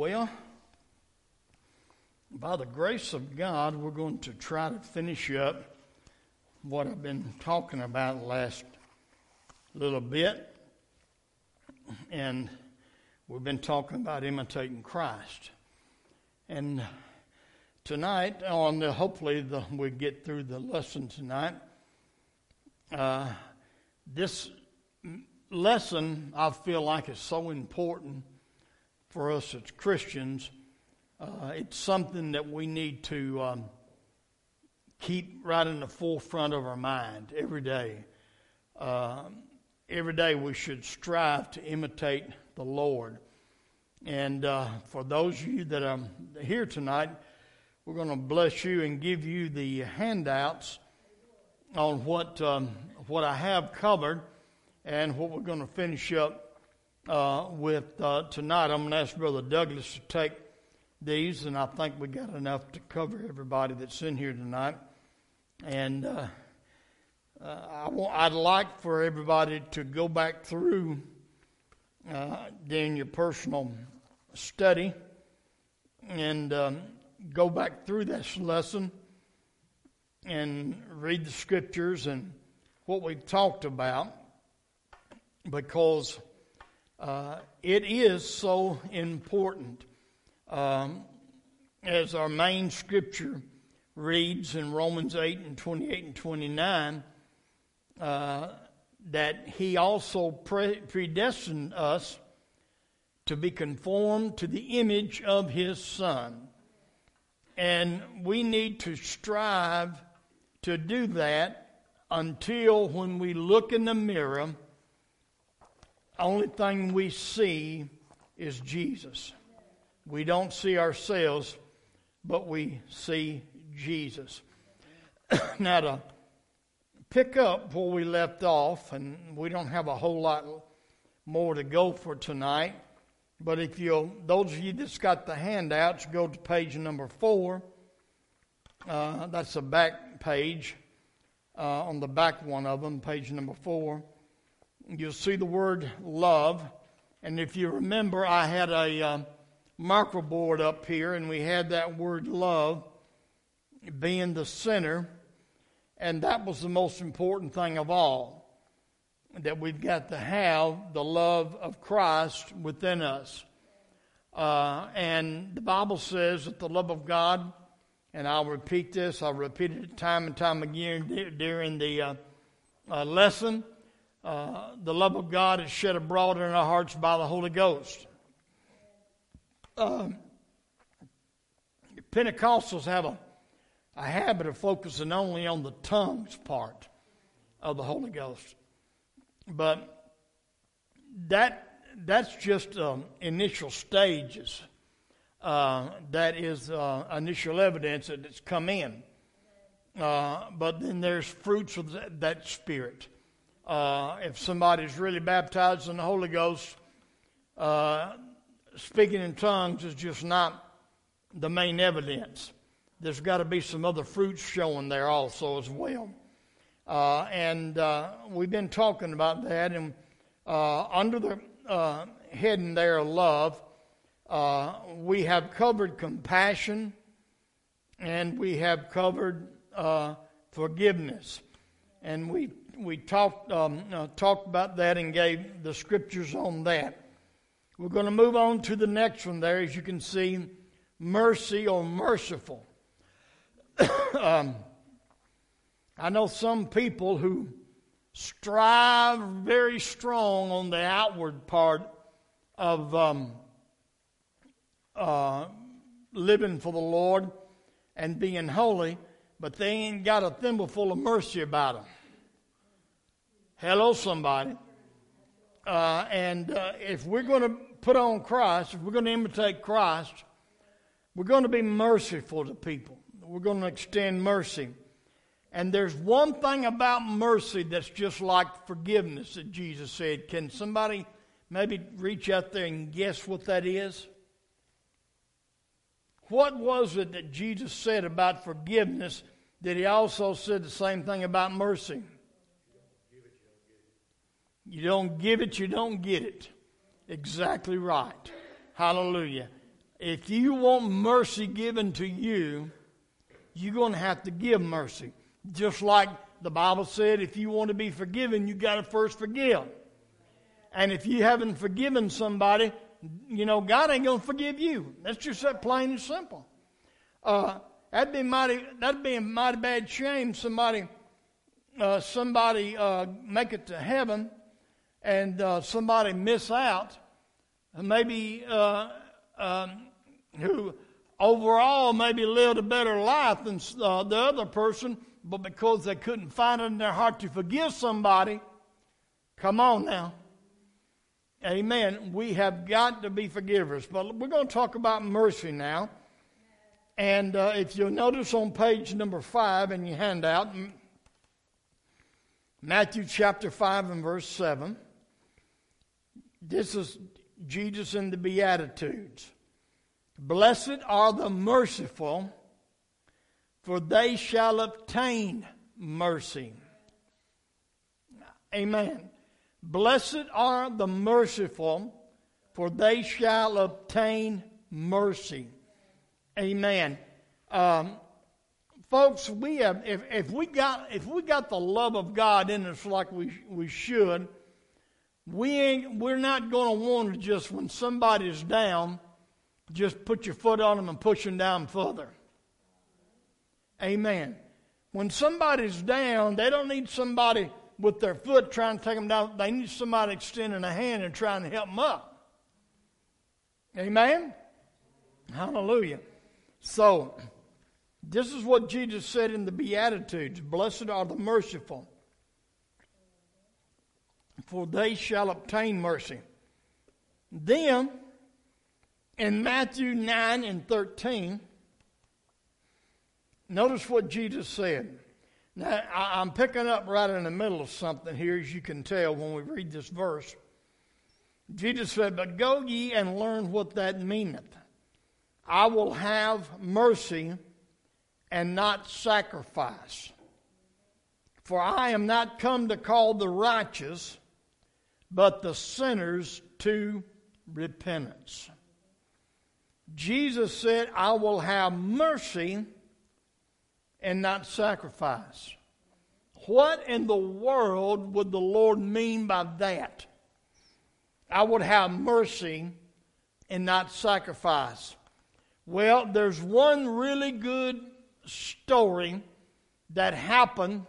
Well, by the grace of God, we're going to try to finish up what I've been talking about last little bit. And we've been talking about imitating Christ. And tonight, on the, hopefully the, we get through the lesson tonight. Uh, this lesson I feel like is so important for us as Christians uh, it's something that we need to um, keep right in the forefront of our mind every day. Uh, every day we should strive to imitate the Lord. And uh, for those of you that are here tonight, we're going to bless you and give you the handouts on what um, what I have covered and what we're going to finish up uh, with uh, tonight. I'm going to ask Brother Douglas to take these, and I think we got enough to cover everybody that's in here tonight. And uh, uh, I want, I'd like for everybody to go back through uh, during your personal study and um, go back through this lesson and read the scriptures and what we talked about because uh, it is so important um, as our main scripture reads in Romans 8 and 28 and 29, uh, that He also pre- predestined us to be conformed to the image of His Son. And we need to strive to do that until when we look in the mirror, only thing we see is Jesus. We don't see ourselves, but we see Jesus. now, to pick up where we left off, and we don't have a whole lot more to go for tonight, but if you'll, those of you that's got the handouts, go to page number four. Uh, that's the back page. Uh, on the back one of them, page number four, you'll see the word love. And if you remember, I had a. Uh, marker board up here, and we had that word love being the center, and that was the most important thing of all that we've got to have the love of Christ within us. Uh, and the Bible says that the love of God, and I'll repeat this, I'll repeat it time and time again during the uh, uh, lesson. Uh, the love of God is shed abroad in our hearts by the Holy Ghost. Um, Pentecostals have a, a habit of focusing only on the tongues part of the Holy Ghost. But that that's just um, initial stages. Uh, that is uh, initial evidence that it's come in. Uh, but then there's fruits of that, that spirit. Uh, if somebody's really baptized in the Holy Ghost, uh, speaking in tongues is just not the main evidence. There's got to be some other fruits showing there also as well. Uh, and uh, we've been talking about that. And uh, under the uh, heading there, love, uh, we have covered compassion and we have covered forgiveness. And we we talked um, talked about that and gave the scriptures on that. We're going to move on to the next one there, as you can see, mercy or merciful. um, I know some people who strive very strong on the outward part of um, uh, living for the Lord and being holy, but they ain't got a thimbleful of mercy about them. Hello, somebody. Uh, and uh, if we're going to put on Christ, if we're going to imitate Christ, we're going to be merciful to people. We're going to extend mercy. And there's one thing about mercy that's just like forgiveness that Jesus said. Can somebody maybe reach out there and guess what that is? What was it that Jesus said about forgiveness that he also said the same thing about mercy? You don't give it, you don't get it. Exactly right. Hallelujah. if you want mercy given to you, you're going to have to give mercy. Just like the Bible said, if you want to be forgiven, you got to first forgive. And if you haven't forgiven somebody, you know, God ain't going to forgive you. That's just that plain and simple. Uh, that'd be mighty. That'd be a mighty bad shame. Somebody, uh, somebody uh, make it to heaven, and uh, somebody miss out. Maybe uh, um, who overall maybe lived a better life than uh, the other person, but because they couldn't find it in their heart to forgive somebody, come on now. Amen. We have got to be forgivers. But we're going to talk about mercy now. And uh, if you'll notice on page number five in your handout, Matthew chapter 5 and verse 7, this is Jesus in the Beatitudes. Blessed are the merciful, for they shall obtain mercy. Amen. Blessed are the merciful, for they shall obtain mercy. Amen. Um, folks, we have if, if we got if we got the love of God in us like we we should, we ain't we're not going to want to just when somebody's down just put your foot on them and push them down further. Amen. When somebody's down, they don't need somebody with their foot trying to take them down. They need somebody extending a hand and trying to help them up. Amen? Hallelujah. So, this is what Jesus said in the Beatitudes Blessed are the merciful, for they shall obtain mercy. Then, in Matthew 9 and 13, notice what Jesus said. Now, I'm picking up right in the middle of something here, as you can tell when we read this verse. Jesus said, But go ye and learn what that meaneth. I will have mercy and not sacrifice. For I am not come to call the righteous, but the sinners to repentance. Jesus said, I will have mercy and not sacrifice. What in the world would the Lord mean by that? I would have mercy and not sacrifice. Well, there's one really good story that happened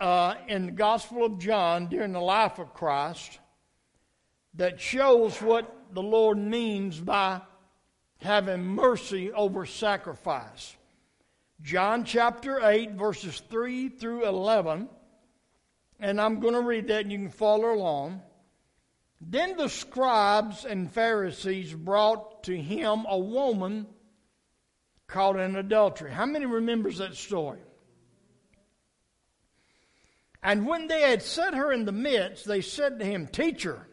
uh, in the Gospel of John during the life of Christ that shows what the Lord means by having mercy over sacrifice. John chapter 8, verses 3 through 11. And I'm going to read that and you can follow along. Then the scribes and Pharisees brought to him a woman caught in adultery. How many remembers that story? And when they had set her in the midst, they said to him, Teacher,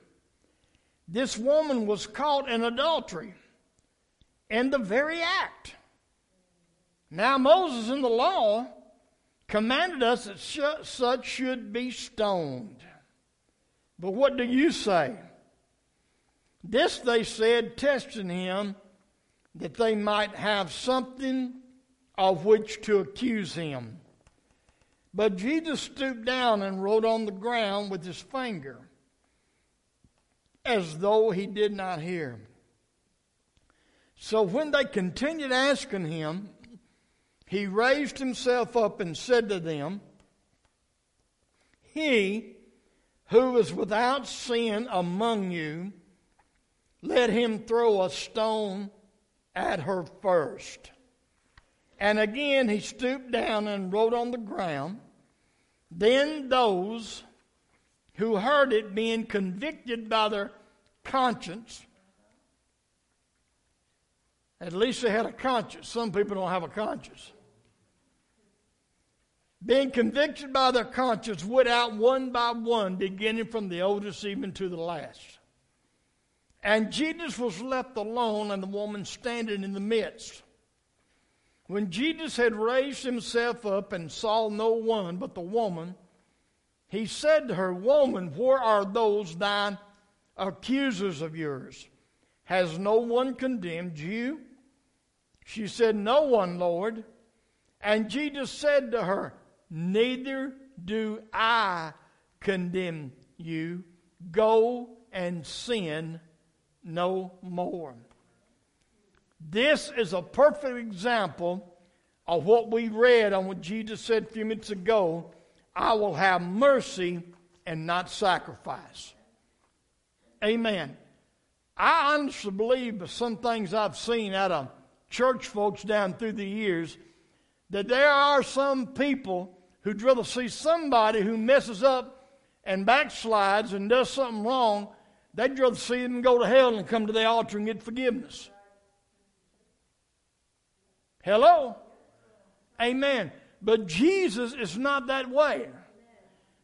this woman was caught in adultery in the very act. Now, Moses in the law commanded us that such should be stoned. But what do you say? This they said, testing him, that they might have something of which to accuse him. But Jesus stooped down and wrote on the ground with his finger, as though he did not hear. So when they continued asking him, he raised himself up and said to them, He who is without sin among you, let him throw a stone at her first. And again he stooped down and wrote on the ground. Then those who heard it, being convicted by their conscience, at least they had a conscience. Some people don't have a conscience. Being convicted by their conscience, went out one by one, beginning from the oldest even to the last. And Jesus was left alone, and the woman standing in the midst. When Jesus had raised himself up and saw no one but the woman, he said to her, Woman, where are those thine accusers of yours? Has no one condemned you? She said, No one, Lord. And Jesus said to her, Neither do I condemn you. Go and sin no more. This is a perfect example of what we read on what Jesus said a few minutes ago I will have mercy and not sacrifice. Amen. I honestly believe some things I've seen out of church folks down through the years that there are some people who'd rather see somebody who messes up and backslides and does something wrong, they'd rather see them go to hell and come to the altar and get forgiveness. Hello? Amen. But Jesus is not that way.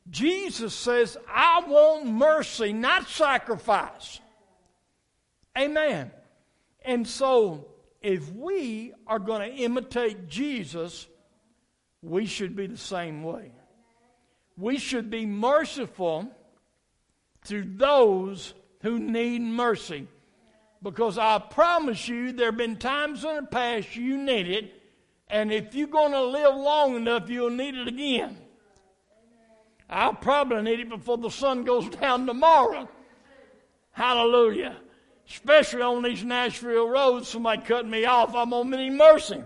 Jesus says, I want mercy, not sacrifice. Amen. And so, if we are going to imitate Jesus, we should be the same way. We should be merciful to those who need mercy. Because I promise you, there have been times in the past you need it, and if you're going to live long enough, you'll need it again. I'll probably need it before the sun goes down tomorrow. Hallelujah. Especially on these Nashville roads, somebody cutting me off, I'm going to need mercy.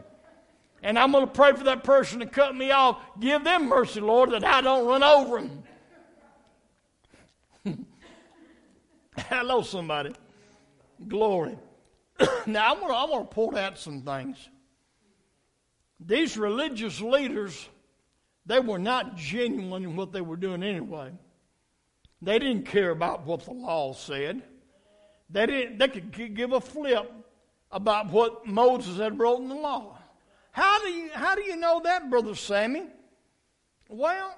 And I'm going to pray for that person to cut me off. Give them mercy, Lord, that I don't run over them. Hello, somebody. Glory. now, I want, to, to point out some things. These religious leaders, they were not genuine in what they were doing anyway. They didn't care about what the law said. They, didn't, they could give a flip about what Moses had wrote in the law. How do you, how do you know that, Brother Sammy? Well,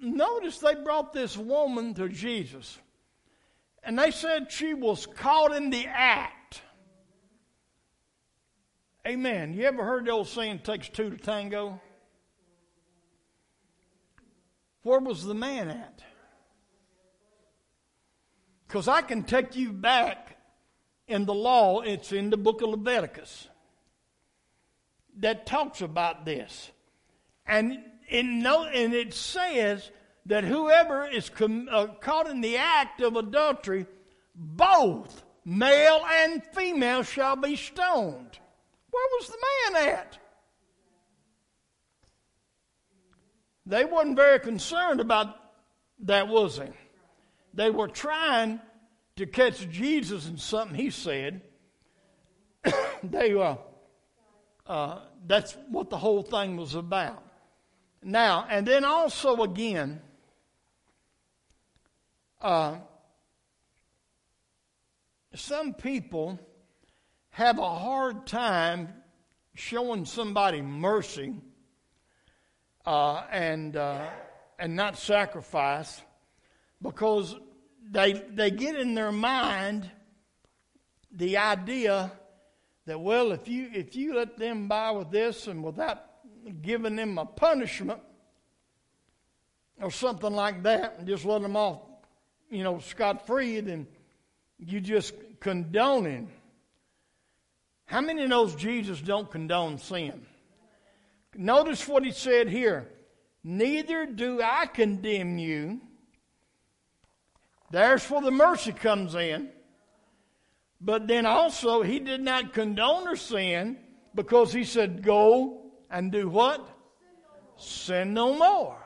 notice they brought this woman to Jesus. And they said she was caught in the act. Amen. You ever heard the old saying, takes two to tango? Where was the man at? Because I can take you back in the law, it's in the book of Leviticus that talks about this. And it, no, and it says that whoever is com, uh, caught in the act of adultery, both male and female shall be stoned. Where was the man at? They wasn't very concerned about that, was they? They were trying to catch Jesus in something he said. they uh, uh, that's what the whole thing was about. Now, and then also again, uh, some people have a hard time showing somebody mercy uh, and uh, and not sacrifice because they they get in their mind the idea that well if you if you let them by with this and without giving them a punishment or something like that and just let them off you know scot free then you just condoning how many knows jesus don't condone sin notice what he said here neither do i condemn you there's where the mercy comes in but then also, he did not condone her sin because he said, Go and do what? Sin no more.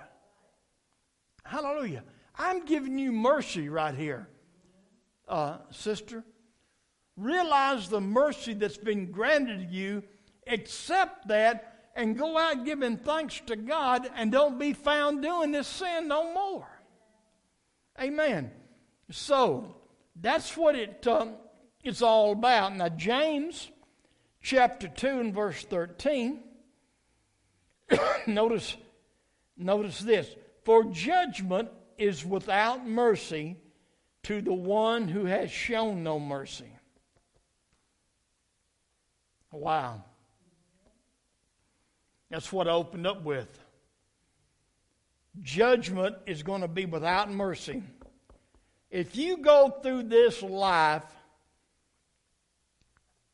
Hallelujah. I'm giving you mercy right here, uh, sister. Realize the mercy that's been granted to you, accept that, and go out giving thanks to God, and don't be found doing this sin no more. Amen. So, that's what it. Um, it's all about. Now, James chapter 2 and verse 13, notice, notice this. For judgment is without mercy to the one who has shown no mercy. Wow. That's what I opened up with. Judgment is going to be without mercy. If you go through this life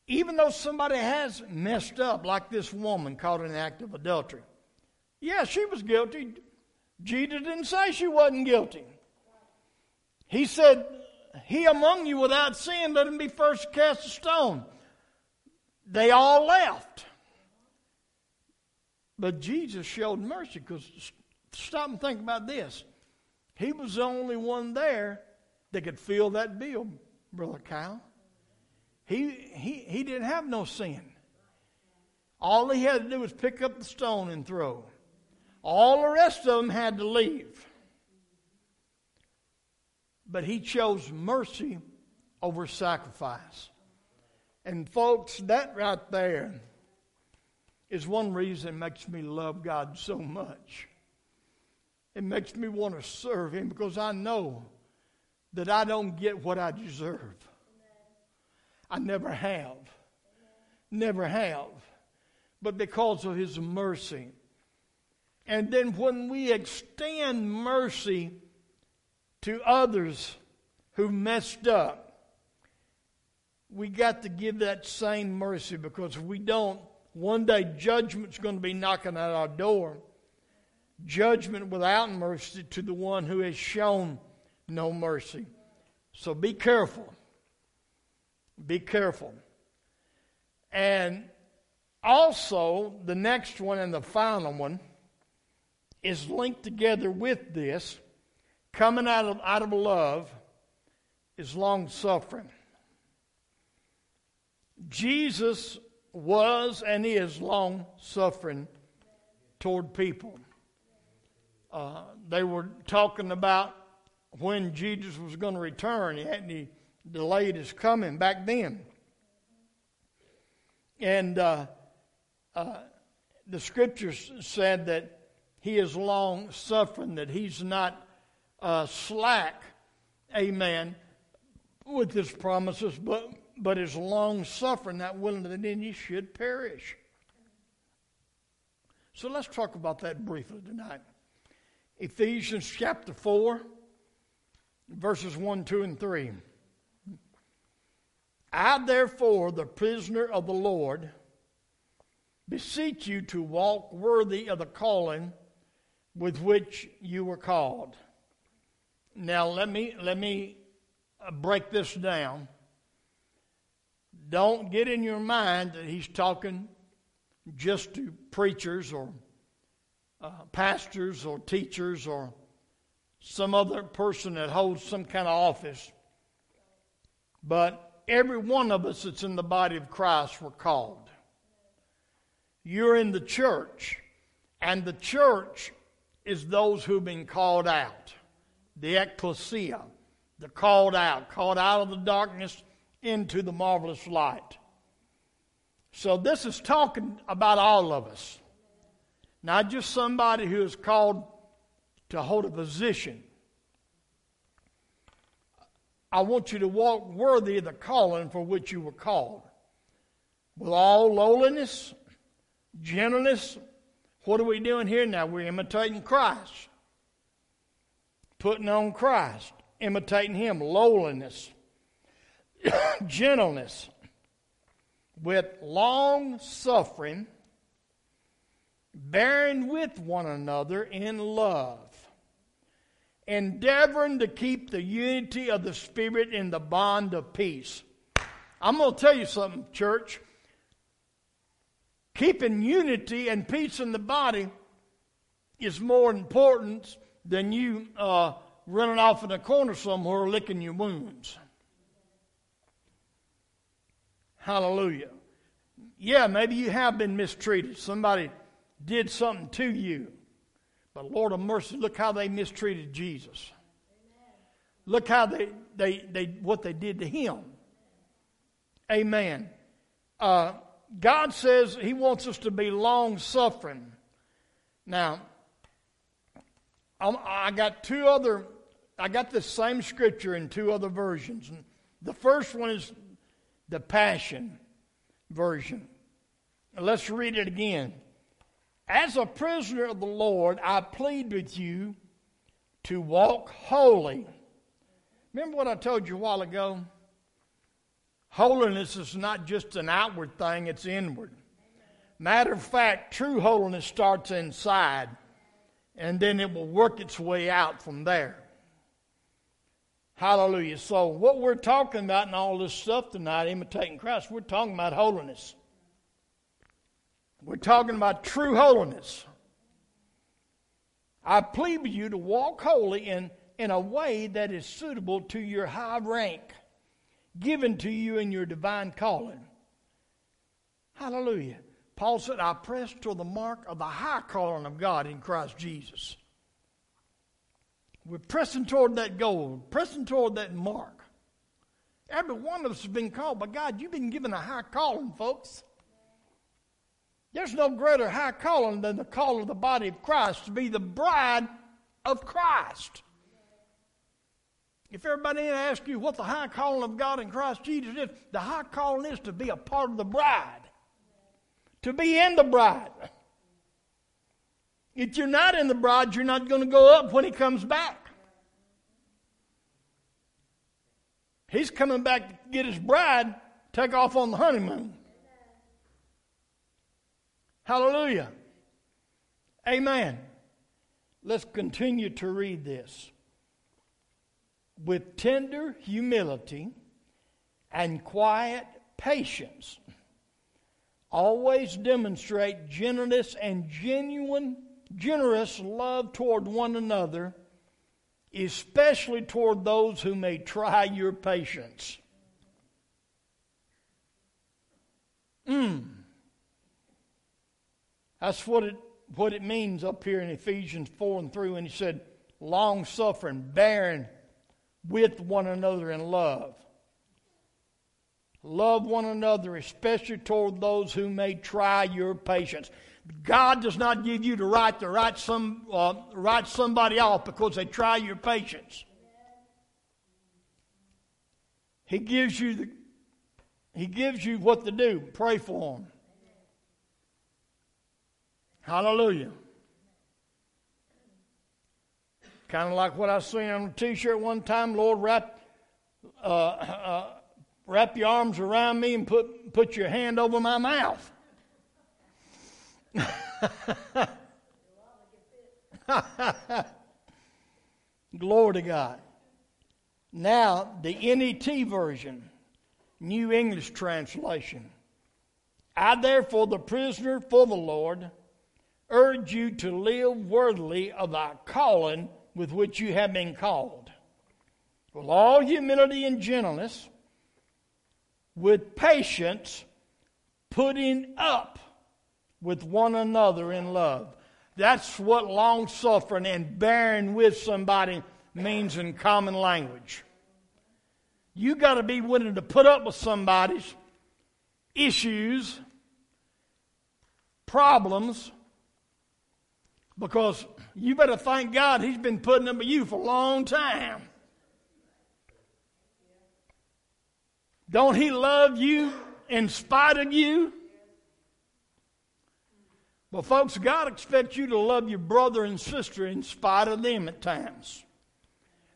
even though somebody has messed up, like this woman caught in the act of adultery, yeah, she was guilty. Jesus didn't say she wasn't guilty. He said, He among you without sin, let him be first cast a stone. They all left. But Jesus showed mercy because stop and think about this. He was the only one there that could fill that bill, Brother Kyle. He, he, he didn't have no sin. All he had to do was pick up the stone and throw. All the rest of them had to leave. But he chose mercy over sacrifice. And folks, that right there is one reason it makes me love God so much. It makes me want to serve Him because I know that I don't get what I deserve. I never have. Never have. But because of His mercy. And then when we extend mercy to others who messed up, we got to give that same mercy because if we don't, one day judgment's going to be knocking at our door. Judgment without mercy to the one who has shown no mercy. So be careful. Be careful. And also, the next one and the final one is linked together with this. Coming out of, out of love is long suffering. Jesus was and is long suffering toward people. Uh, they were talking about when Jesus was going to return. He hadn't he delayed his coming back then. And uh, uh, the scriptures said that he is long suffering, that he's not uh, slack, amen, with his promises, but but is long suffering, not willing that any should perish. So let's talk about that briefly tonight. Ephesians chapter 4, verses 1, 2, and 3. I, therefore, the prisoner of the Lord, beseech you to walk worthy of the calling with which you were called. Now, let me, let me uh, break this down don't get in your mind that he's talking just to preachers or uh, pastors or teachers or some other person that holds some kind of office. But every one of us that's in the body of Christ were called. You're in the church, and the church is those who've been called out. The ecclesia, the called out, called out of the darkness into the marvelous light. So, this is talking about all of us, not just somebody who is called to hold a position. I want you to walk worthy of the calling for which you were called. With all lowliness, gentleness. What are we doing here now? We're imitating Christ. Putting on Christ, imitating Him, lowliness, gentleness, with long suffering, bearing with one another in love, endeavoring to keep the unity of the Spirit in the bond of peace. I'm going to tell you something, church. Keeping unity and peace in the body is more important than you uh, running off in a corner somewhere licking your wounds. Hallelujah. Yeah, maybe you have been mistreated. Somebody did something to you. But Lord of mercy, look how they mistreated Jesus. Look how they, they, they what they did to him. Amen. Uh, God says He wants us to be long suffering. Now, I got two other, I got the same scripture in two other versions. The first one is the Passion Version. Let's read it again. As a prisoner of the Lord, I plead with you to walk holy. Remember what I told you a while ago? Holiness is not just an outward thing, it's inward. Matter of fact, true holiness starts inside, and then it will work its way out from there. Hallelujah. So, what we're talking about in all this stuff tonight, imitating Christ, we're talking about holiness. We're talking about true holiness. I plead with you to walk holy in, in a way that is suitable to your high rank given to you in your divine calling. Hallelujah. Paul said, I press toward the mark of the high calling of God in Christ Jesus. We're pressing toward that goal, pressing toward that mark. Every one of us has been called by God. You've been given a high calling, folks. There's no greater high calling than the call of the body of Christ to be the bride of Christ. If everybody asks you what the high calling of God in Christ Jesus is, the high calling is to be a part of the bride, to be in the bride. If you're not in the bride, you're not going to go up when he comes back. He's coming back to get his bride, take off on the honeymoon. Hallelujah. Amen. Let's continue to read this with tender humility and quiet patience. Always demonstrate generous and genuine, generous love toward one another, especially toward those who may try your patience. Mm. That's what it, what it means up here in Ephesians 4 and 3 when he said, long suffering, bearing with one another in love. Love one another, especially toward those who may try your patience. God does not give you the right to write, some, uh, write somebody off because they try your patience. He gives you the, He gives you what to do. Pray for them. Hallelujah. Kind of like what I seen on a T-shirt one time. Lord, wrap uh, uh, wrap your arms around me and put put your hand over my mouth. Glory to God. Now, the NET version, New English Translation. I, therefore, the prisoner for the Lord, urge you to live worthily of thy calling with which you have been called, with all humility and gentleness, with patience, putting up with one another in love. That's what long suffering and bearing with somebody means in common language. You got to be willing to put up with somebody's issues, problems, because you better thank God He's been putting up with you for a long time. Don't He love you in spite of you? Well, folks, God expects you to love your brother and sister in spite of them at times.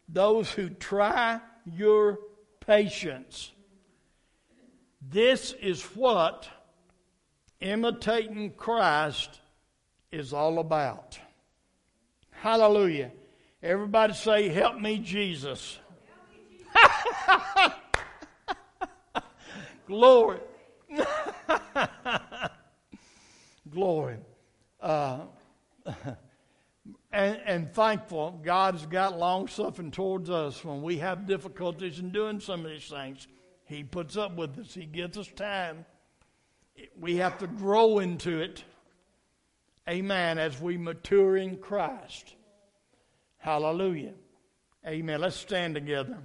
Those who try your patience. This is what imitating Christ is all about. Hallelujah. Everybody say, Help me, Jesus. Glory. Glory. Uh, and, and thankful God's got long suffering towards us when we have difficulties in doing some of these things. He puts up with us, He gives us time. We have to grow into it. Amen. As we mature in Christ. Hallelujah. Amen. Let's stand together.